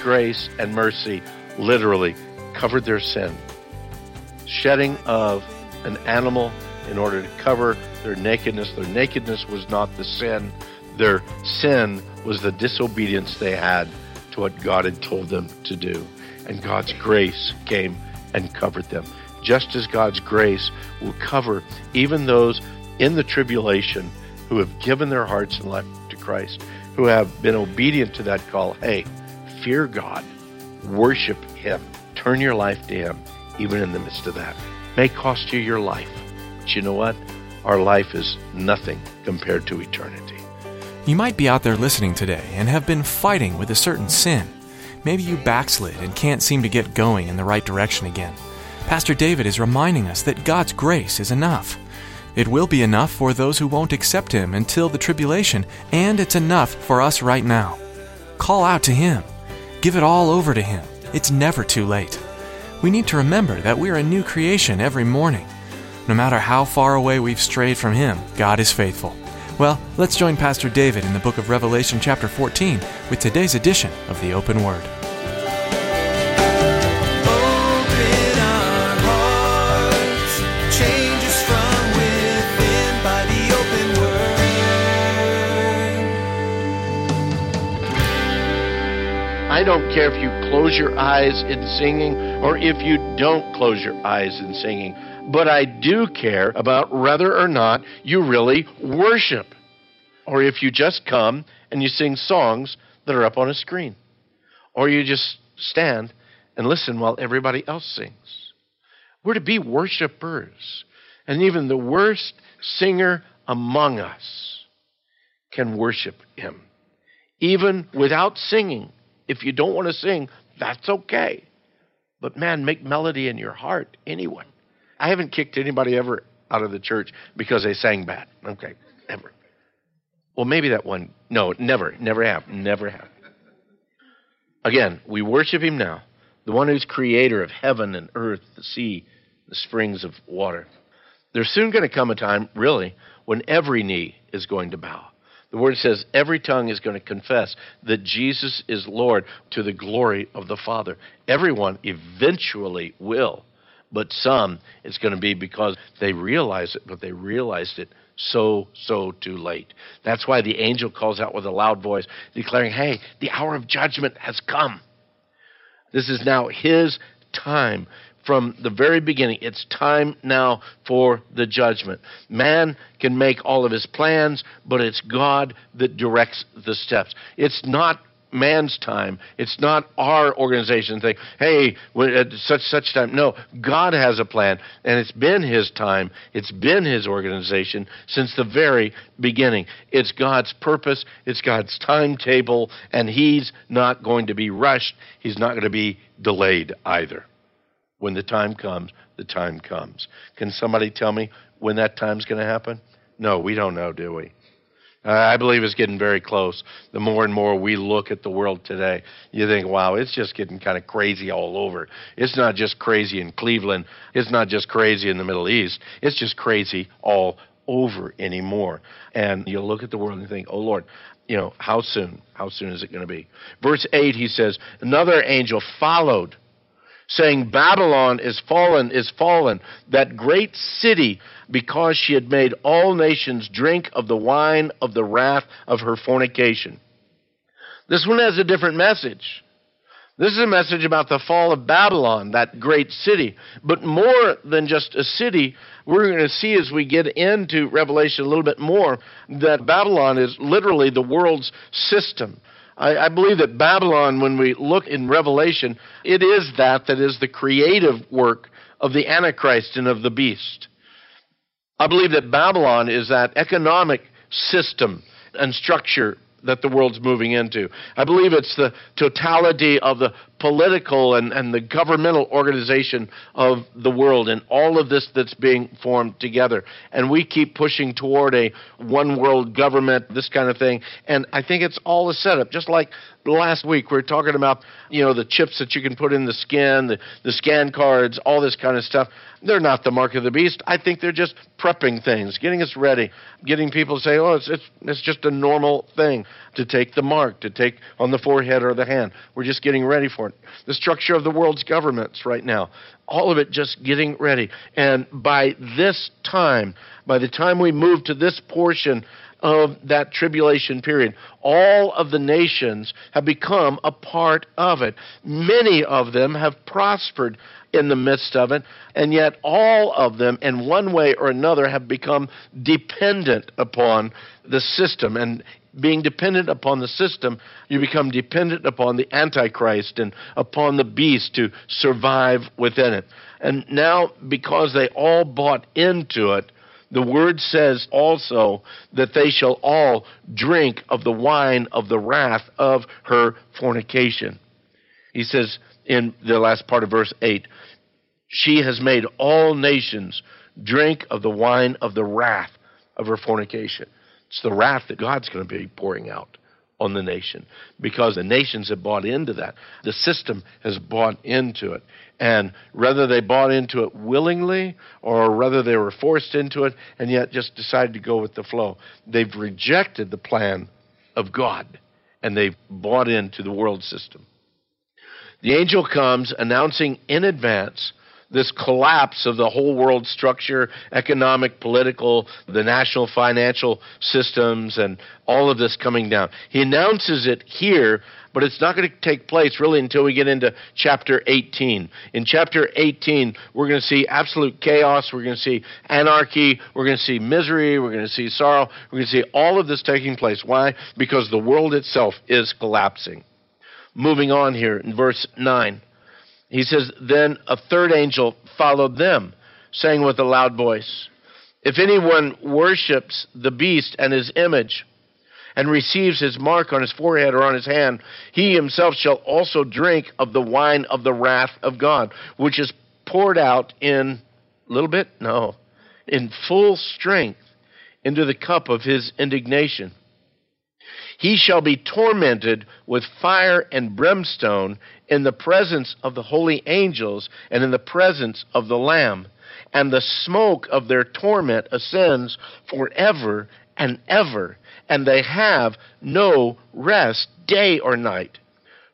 grace and mercy literally covered their sin. Shedding of an animal in order to cover their nakedness. Their nakedness was not the sin, their sin was the disobedience they had to what God had told them to do. And God's grace came and covered them. Just as God's grace will cover even those in the tribulation who have given their hearts and life to Christ, who have been obedient to that call. Hey, fear God, worship Him, turn your life to Him, even in the midst of that. May cost you your life. But you know what? Our life is nothing compared to eternity. You might be out there listening today and have been fighting with a certain sin. Maybe you backslid and can't seem to get going in the right direction again. Pastor David is reminding us that God's grace is enough. It will be enough for those who won't accept Him until the tribulation, and it's enough for us right now. Call out to Him. Give it all over to Him. It's never too late. We need to remember that we're a new creation every morning. No matter how far away we've strayed from Him, God is faithful. Well, let's join Pastor David in the book of Revelation, chapter 14, with today's edition of the Open Word. I don't care if you close your eyes in singing or if you don't close your eyes in singing, but I do care about whether or not you really worship or if you just come and you sing songs that are up on a screen or you just stand and listen while everybody else sings. We're to be worshipers. And even the worst singer among us can worship him. Even without singing. If you don't want to sing, that's okay. But man, make melody in your heart anyway. I haven't kicked anybody ever out of the church because they sang bad. Okay, ever. Well, maybe that one. No, never, never have, never have. Again, we worship him now, the one who's creator of heaven and earth, the sea, the springs of water. There's soon going to come a time, really, when every knee is going to bow. The word says every tongue is going to confess that Jesus is Lord to the glory of the Father. Everyone eventually will, but some it's going to be because they realize it, but they realized it so, so too late. That's why the angel calls out with a loud voice, declaring, Hey, the hour of judgment has come. This is now his time from the very beginning. It's time now for the judgment. Man can make all of his plans, but it's God that directs the steps. It's not man's time. It's not our organization thing. Hey, at such such time. No, God has a plan, and it's been His time. It's been His organization since the very beginning. It's God's purpose. It's God's timetable, and He's not going to be rushed. He's not going to be delayed either. When the time comes, the time comes. Can somebody tell me when that time's going to happen? No, we don't know, do we? I believe it's getting very close. The more and more we look at the world today, you think, wow, it's just getting kind of crazy all over. It's not just crazy in Cleveland. It's not just crazy in the Middle East. It's just crazy all over anymore. And you look at the world and think, oh, Lord, you know, how soon? How soon is it going to be? Verse 8, he says, Another angel followed saying, Babylon is fallen, is fallen, that great city, because she had made all nations drink of the wine of the wrath of her fornication. This one has a different message. This is a message about the fall of Babylon, that great city. But more than just a city, we're going to see as we get into Revelation a little bit more that Babylon is literally the world's system. I, I believe that Babylon, when we look in Revelation, it is that that is the creative work of the Antichrist and of the beast. I believe that Babylon is that economic system and structure that the world's moving into. I believe it's the totality of the political and, and the governmental organization of the world and all of this that's being formed together. And we keep pushing toward a one world government, this kind of thing. And I think it's all a setup, just like last week we were talking about you know the chips that you can put in the skin the, the scan cards all this kind of stuff. They're not the mark of the beast. I think they're just prepping things getting us ready getting people to say oh it's, it's, it's just a normal thing to take the mark to take on the forehead or the hand. We're just getting ready for it the structure of the world's governments right now all of it just getting ready and by this time by the time we move to this portion of that tribulation period. All of the nations have become a part of it. Many of them have prospered in the midst of it, and yet all of them, in one way or another, have become dependent upon the system. And being dependent upon the system, you become dependent upon the Antichrist and upon the beast to survive within it. And now, because they all bought into it, the word says also that they shall all drink of the wine of the wrath of her fornication. He says in the last part of verse 8, she has made all nations drink of the wine of the wrath of her fornication. It's the wrath that God's going to be pouring out on the nation because the nations have bought into that. The system has bought into it. And whether they bought into it willingly or whether they were forced into it and yet just decided to go with the flow, they've rejected the plan of God and they've bought into the world system. The angel comes announcing in advance this collapse of the whole world structure, economic, political, the national financial systems, and all of this coming down. He announces it here, but it's not going to take place really until we get into chapter 18. In chapter 18, we're going to see absolute chaos, we're going to see anarchy, we're going to see misery, we're going to see sorrow, we're going to see all of this taking place. Why? Because the world itself is collapsing. Moving on here in verse 9. He says, Then a third angel followed them, saying with a loud voice, If anyone worships the beast and his image, and receives his mark on his forehead or on his hand, he himself shall also drink of the wine of the wrath of God, which is poured out in a little bit? No, in full strength into the cup of his indignation. He shall be tormented with fire and brimstone in the presence of the holy angels and in the presence of the Lamb. And the smoke of their torment ascends forever and ever, and they have no rest day or night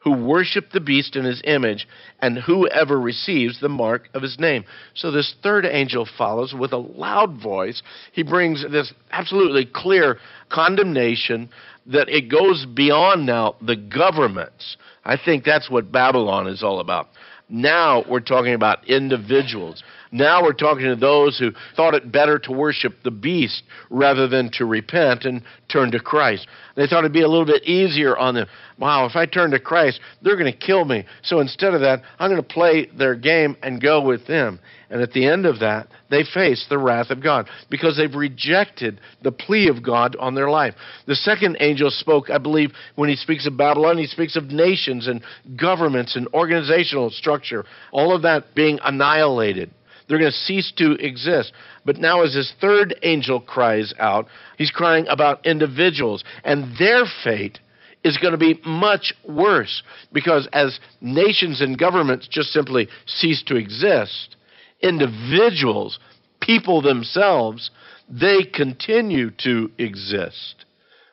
who worship the beast in his image, and whoever receives the mark of his name. So this third angel follows with a loud voice. He brings this absolutely clear condemnation that it goes beyond now the governments. I think that's what Babylon is all about. Now we're talking about individuals. Now we're talking to those who thought it better to worship the beast rather than to repent and turn to Christ. They thought it'd be a little bit easier on them. Wow, if I turn to Christ, they're going to kill me. So instead of that, I'm going to play their game and go with them. And at the end of that, they face the wrath of God because they've rejected the plea of God on their life. The second angel spoke, I believe, when he speaks of Babylon, he speaks of nations and governments and organizational structure, all of that being annihilated. They're going to cease to exist. But now, as this third angel cries out, he's crying about individuals, and their fate is going to be much worse because as nations and governments just simply cease to exist, individuals, people themselves, they continue to exist,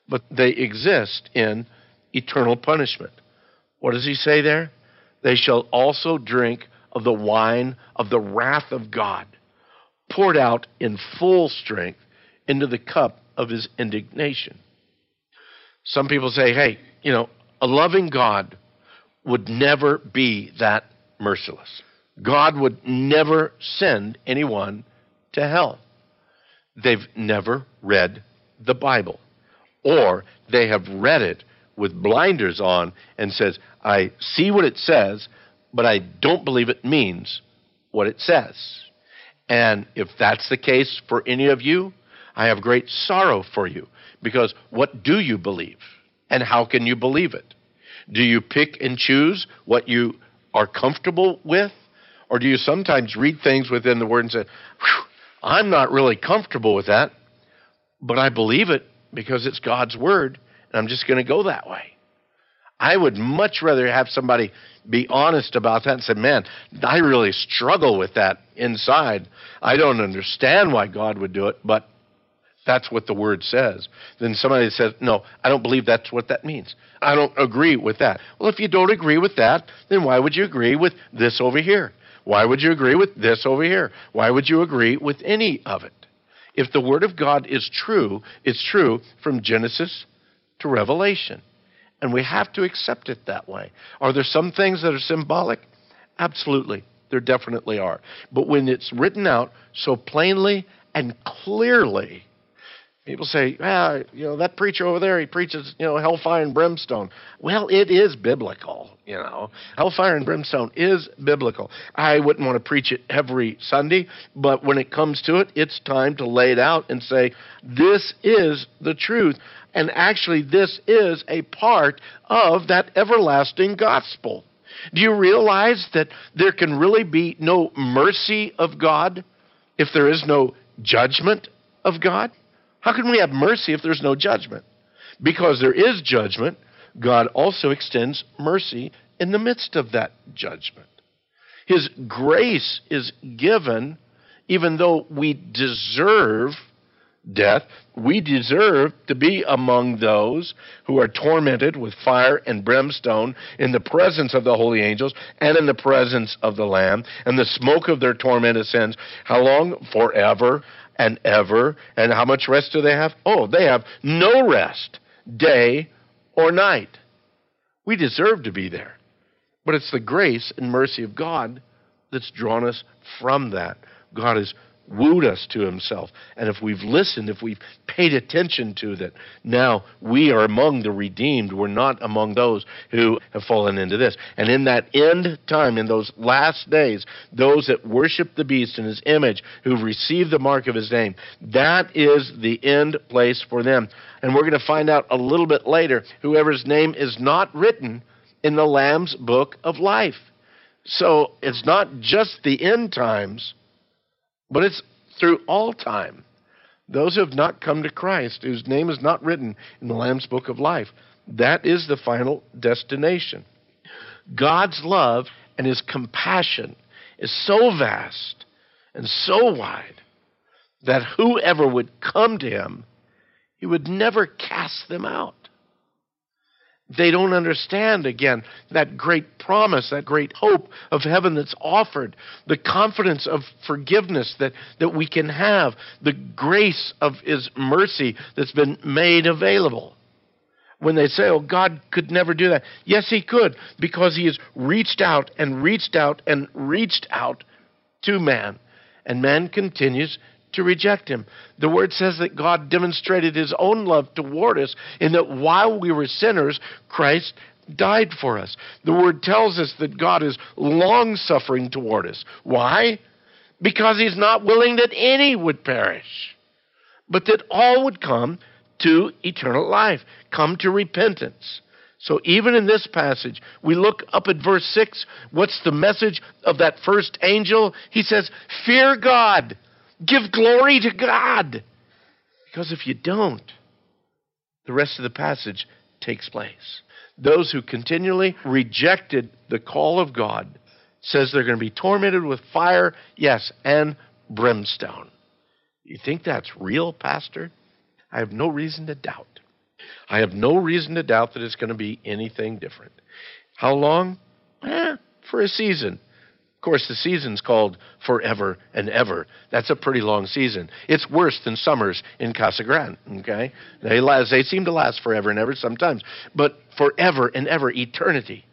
but they exist in eternal punishment. What does he say there? They shall also drink of the wine of the wrath of God, poured out in full strength into the cup of his indignation. Some people say, hey, you know, a loving God would never be that merciless. God would never send anyone to hell. They've never read the Bible, or they have read it with blinders on and says, I see what it says, but I don't believe it means what it says. And if that's the case for any of you, I have great sorrow for you because what do you believe? And how can you believe it? Do you pick and choose what you are comfortable with? Or do you sometimes read things within the Word and say, I'm not really comfortable with that, but I believe it because it's God's Word, and I'm just going to go that way? I would much rather have somebody be honest about that and say, man, I really struggle with that inside. I don't understand why God would do it, but that's what the word says. Then somebody says, no, I don't believe that's what that means. I don't agree with that. Well, if you don't agree with that, then why would you agree with this over here? Why would you agree with this over here? Why would you agree with any of it? If the word of God is true, it's true from Genesis to Revelation. And we have to accept it that way. Are there some things that are symbolic? Absolutely. There definitely are. But when it's written out so plainly and clearly, People say, "Ah, you know, that preacher over there, he preaches, you know, hellfire and brimstone." Well, it is biblical, you know. Hellfire and brimstone is biblical. I wouldn't want to preach it every Sunday, but when it comes to it, it's time to lay it out and say, "This is the truth." And actually, this is a part of that everlasting gospel. Do you realize that there can really be no mercy of God if there is no judgment of God? How can we have mercy if there's no judgment? Because there is judgment, God also extends mercy in the midst of that judgment. His grace is given even though we deserve death. We deserve to be among those who are tormented with fire and brimstone in the presence of the holy angels and in the presence of the Lamb, and the smoke of their torment ascends. How long? Forever and ever. And how much rest do they have? Oh, they have no rest, day or night. We deserve to be there. But it's the grace and mercy of God that's drawn us from that. God is wooed us to himself. And if we've listened, if we've paid attention to that, now we are among the redeemed. We're not among those who have fallen into this. And in that end time, in those last days, those that worship the beast in his image, who've received the mark of his name, that is the end place for them. And we're going to find out a little bit later whoever's name is not written in the Lamb's book of life. So it's not just the end times but it's through all time. Those who have not come to Christ, whose name is not written in the Lamb's book of life, that is the final destination. God's love and his compassion is so vast and so wide that whoever would come to him, he would never cast them out. They don't understand, again, that great promise, that great hope of heaven that's offered, the confidence of forgiveness that, that we can have, the grace of His mercy that's been made available. When they say, oh, God could never do that. Yes, He could, because He has reached out and reached out and reached out to man. And man continues to reject him. The word says that God demonstrated his own love toward us in that while we were sinners, Christ died for us. The word tells us that God is long suffering toward us. Why? Because he's not willing that any would perish, but that all would come to eternal life, come to repentance. So even in this passage, we look up at verse 6. What's the message of that first angel? He says, Fear God Give glory to God. Because if you don't, the rest of the passage takes place. Those who continually rejected the call of God says they're going to be tormented with fire, yes, and brimstone. You think that's real, Pastor? I have no reason to doubt. I have no reason to doubt that it's going to be anything different. How long? Eh, for a season course, the season's called forever and ever. That's a pretty long season. It's worse than summers in Casa Grande. Okay, they last, they seem to last forever and ever sometimes, but forever and ever, eternity,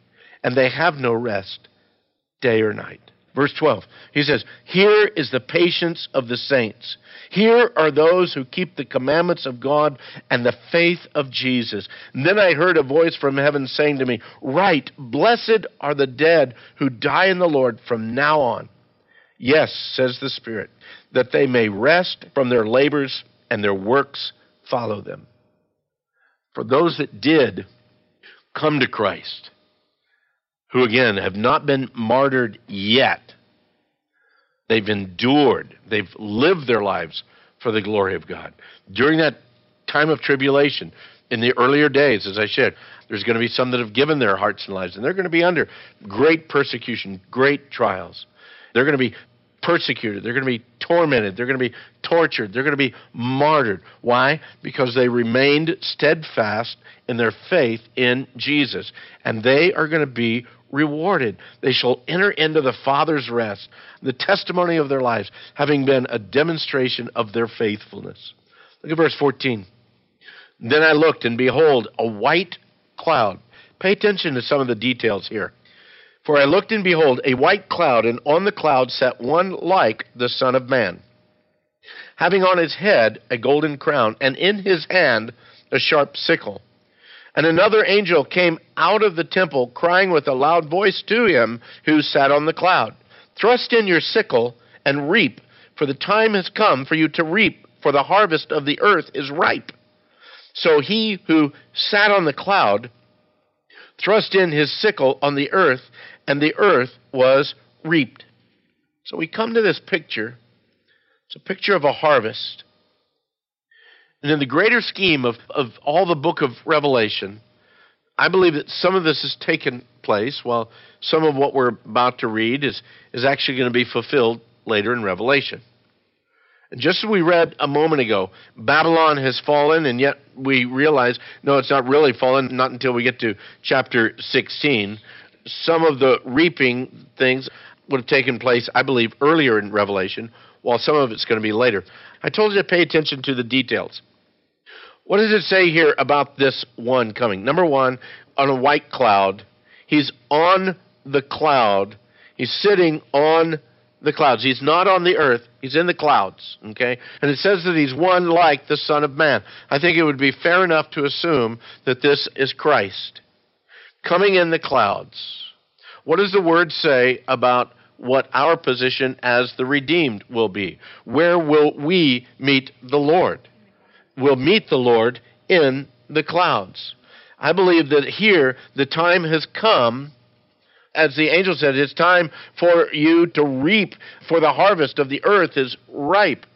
and they have no rest, day or night. Verse 12, he says, Here is the patience of the saints. Here are those who keep the commandments of God and the faith of Jesus. And then I heard a voice from heaven saying to me, Write, blessed are the dead who die in the Lord from now on. Yes, says the Spirit, that they may rest from their labors and their works follow them. For those that did come to Christ, who again have not been martyred yet, they've endured, they've lived their lives for the glory of God. During that time of tribulation, in the earlier days, as I said, there's going to be some that have given their hearts and lives, and they're going to be under great persecution, great trials. They're going to be persecuted. They're going to be tormented. They're going to be tortured. They're going to be martyred. Why? Because they remained steadfast in their faith in Jesus. And they are going to be rewarded. They shall enter into the Father's rest, the testimony of their lives, having been a demonstration of their faithfulness. Look at verse 14. Then I looked, and behold, a white cloud. Pay attention to some of the details here. For I looked, and behold, a white cloud, and on the cloud sat one like the Son of Man, having on his head a golden crown, and in his hand a sharp sickle. And another angel came out of the temple, crying with a loud voice to him who sat on the cloud Thrust in your sickle and reap, for the time has come for you to reap, for the harvest of the earth is ripe. So he who sat on the cloud thrust in his sickle on the earth, and the earth was reaped. So we come to this picture. It's a picture of a harvest. And in the greater scheme of, of all the book of Revelation, I believe that some of this has taken place, while some of what we're about to read is, is actually going to be fulfilled later in Revelation. And just as we read a moment ago, Babylon has fallen, and yet we realize, no, it's not really fallen, not until we get to chapter 16. Some of the reaping things would have taken place, I believe, earlier in Revelation, while some of it's going to be later. I told you to pay attention to the details. What does it say here about this one coming? Number one, on a white cloud. He's on the cloud. He's sitting on the clouds. He's not on the earth, he's in the clouds. Okay? And it says that he's one like the Son of Man. I think it would be fair enough to assume that this is Christ coming in the clouds. What does the word say about what our position as the redeemed will be? Where will we meet the Lord? We'll meet the Lord in the clouds. I believe that here the time has come as the angel said, it's time for you to reap, for the harvest of the earth is ripe.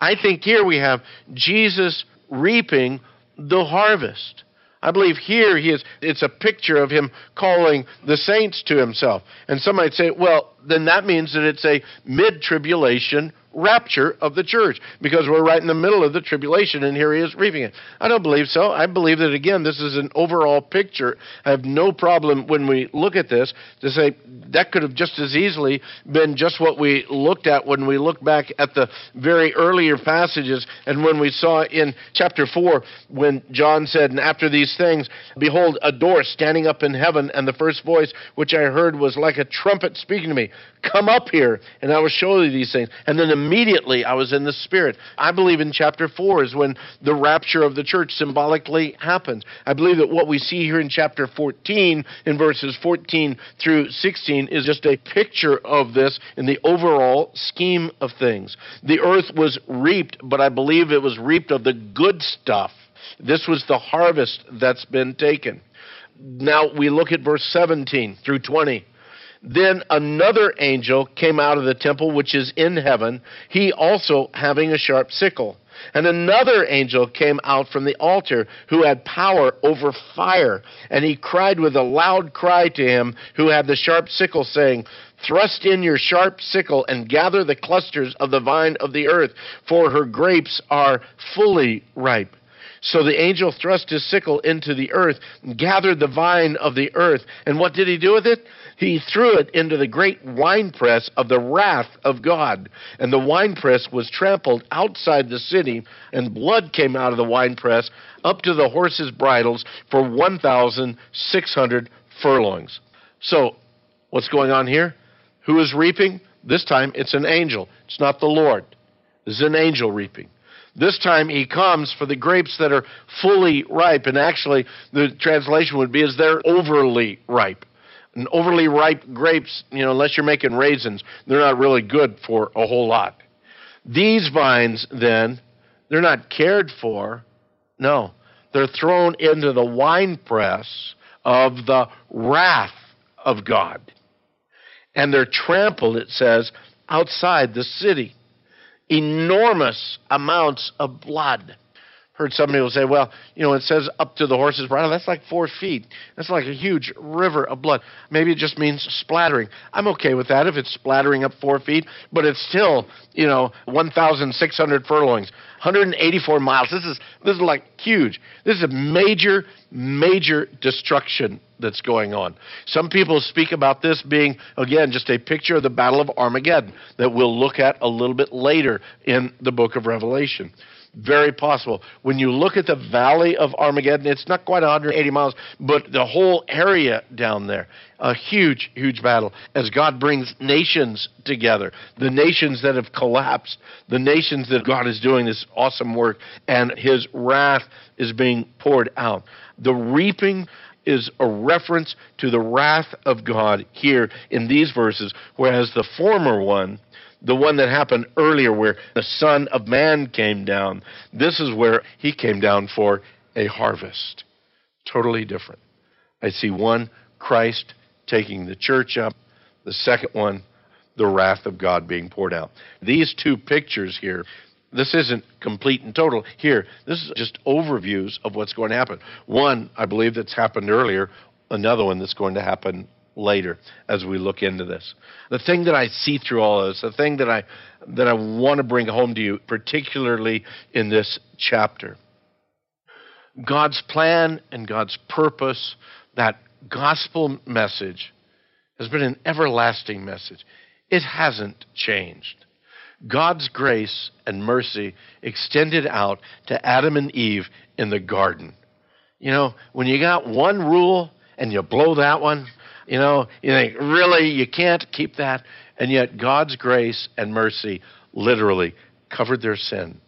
I think here we have Jesus reaping the harvest. I believe here he is it's a picture of him calling the saints to himself. And some might say, well, then that means that it's a mid-tribulation rapture of the church because we're right in the middle of the tribulation and here he is reaping it. I don't believe so. I believe that, again, this is an overall picture. I have no problem when we look at this to say that could have just as easily been just what we looked at when we look back at the very earlier passages and when we saw in chapter 4 when John said, And after these things, behold, a door standing up in heaven, and the first voice which I heard was like a trumpet speaking to me, Come up here, and I will show you these things. And then immediately I was in the Spirit. I believe in chapter 4 is when the rapture of the church symbolically happens. I believe that what we see here in chapter 14, in verses 14 through 16, is just a picture of this in the overall scheme of things. The earth was reaped, but I believe it was reaped of the good stuff. This was the harvest that's been taken. Now we look at verse 17 through 20. Then another angel came out of the temple which is in heaven, he also having a sharp sickle. And another angel came out from the altar who had power over fire. And he cried with a loud cry to him who had the sharp sickle, saying, Thrust in your sharp sickle and gather the clusters of the vine of the earth, for her grapes are fully ripe. So the angel thrust his sickle into the earth, gathered the vine of the earth. And what did he do with it? He threw it into the great winepress of the wrath of God. And the winepress was trampled outside the city, and blood came out of the winepress up to the horses' bridles for 1,600 furlongs. So, what's going on here? Who is reaping? This time it's an angel. It's not the Lord. Is an angel reaping. This time he comes for the grapes that are fully ripe, and actually the translation would be as they're overly ripe. And overly ripe grapes, you know, unless you're making raisins, they're not really good for a whole lot. These vines, then, they're not cared for. No, they're thrown into the winepress of the wrath of God. And they're trampled, it says, outside the city. Enormous amounts of blood heard some people say, well, you know, it says up to the horse's bridle. That's like four feet. That's like a huge river of blood. Maybe it just means splattering. I'm okay with that if it's splattering up four feet, but it's still, you know, 1,600 furlongs, 184 miles. This is this is like huge. This is a major, major destruction that's going on. Some people speak about this being, again, just a picture of the Battle of Armageddon that we'll look at a little bit later in the book of Revelation. Very possible. When you look at the valley of Armageddon, it's not quite 180 miles, but the whole area down there, a huge, huge battle as God brings nations together. The nations that have collapsed, the nations that God is doing this awesome work, and his wrath is being poured out. The reaping is a reference to the wrath of God here in these verses, whereas the former one the one that happened earlier where the Son of Man came down. This is where he came down for a harvest. Totally different. I see one, Christ taking the church up, the second one, the wrath of God being poured out. These two pictures here, this isn't complete and total. Here, this is just overviews of what's going to happen. One, I believe that's happened earlier, another one that's going to happen later as we look into this. The thing that I see through all of this, the thing that I that I want to bring home to you, particularly in this chapter. God's plan and God's purpose, that gospel message, has been an everlasting message. It hasn't changed. God's grace and mercy extended out to Adam and Eve in the garden. You know, when you got one rule and you blow that one, you know, you think, really, you can't keep that? And yet, God's grace and mercy literally covered their sin.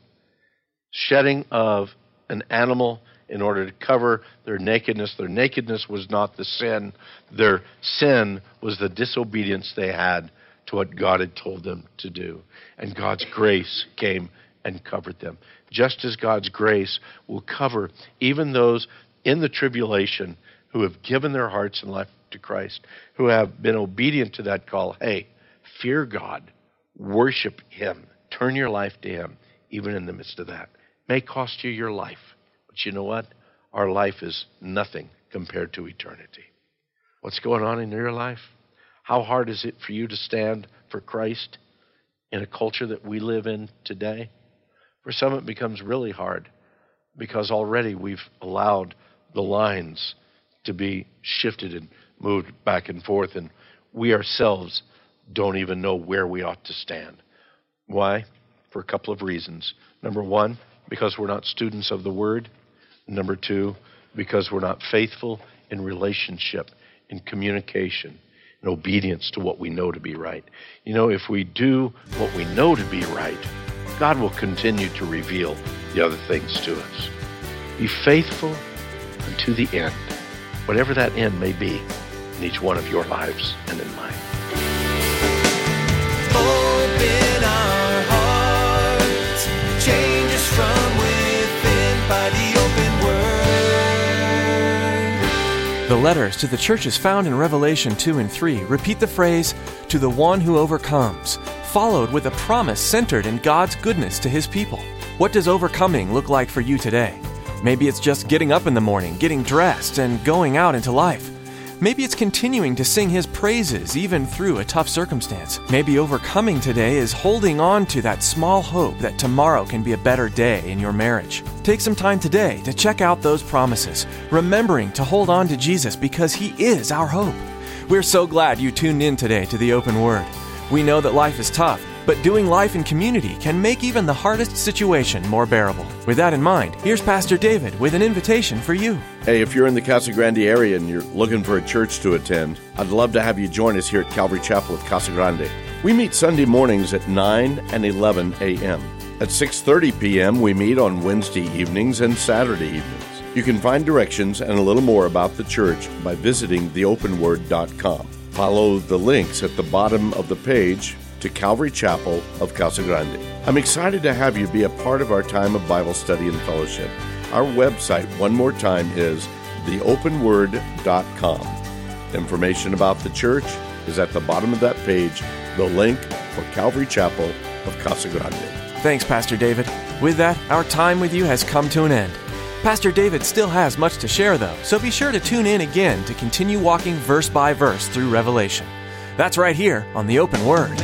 Shedding of an animal in order to cover their nakedness. Their nakedness was not the sin, their sin was the disobedience they had to what God had told them to do. And God's grace came and covered them. Just as God's grace will cover even those in the tribulation who have given their hearts and life to Christ, who have been obedient to that call. Hey, fear God, worship Him, turn your life to Him, even in the midst of that. It May cost you your life, but you know what? Our life is nothing compared to eternity. What's going on in your life? How hard is it for you to stand for Christ in a culture that we live in today? For some, it becomes really hard because already we've allowed the lines to be shifted and moved back and forth, and we ourselves don't even know where we ought to stand. Why? For a couple of reasons. Number one, because we're not students of the Word. Number two, because we're not faithful in relationship, in communication, in obedience to what we know to be right. You know, if we do what we know to be right, God will continue to reveal the other things to us. Be faithful unto the end, whatever that end may be in each one of your lives and in mine. Open our hearts, change us from within by the open word. The letters to the churches found in Revelation 2 and 3 repeat the phrase, to the one who overcomes, followed with a promise centered in God's goodness to his people. What does overcoming look like for you today? Maybe it's just getting up in the morning, getting dressed, and going out into life. Maybe it's continuing to sing His praises even through a tough circumstance. Maybe overcoming today is holding on to that small hope that tomorrow can be a better day in your marriage. Take some time today to check out those promises, remembering to hold on to Jesus because He is our hope. We're so glad you tuned in today to the Open Word. We know that life is tough, but doing life in community can make even the hardest situation more bearable. With that in mind, here's Pastor David with an invitation for you. Hey, if you're in the Casa Grande area and you're looking for a church to attend, I'd love to have you join us here at Calvary Chapel of Casa Grande. We meet Sunday mornings at 9 and 11 a.m. At 6:30 p.m., we meet on Wednesday evenings and Saturday evenings. You can find directions and a little more about the church by visiting theopenword.com. Follow the links at the bottom of the page to Calvary Chapel of Casa Grande. I'm excited to have you be a part of our time of Bible study and fellowship. Our website, one more time, is theopenword.com. Information about the church is at the bottom of that page, the link for Calvary Chapel of Casa Grande. Thanks, Pastor David. With that, our time with you has come to an end. Pastor David still has much to share, though, so be sure to tune in again to continue walking verse by verse through Revelation. That's right here on the Open Word.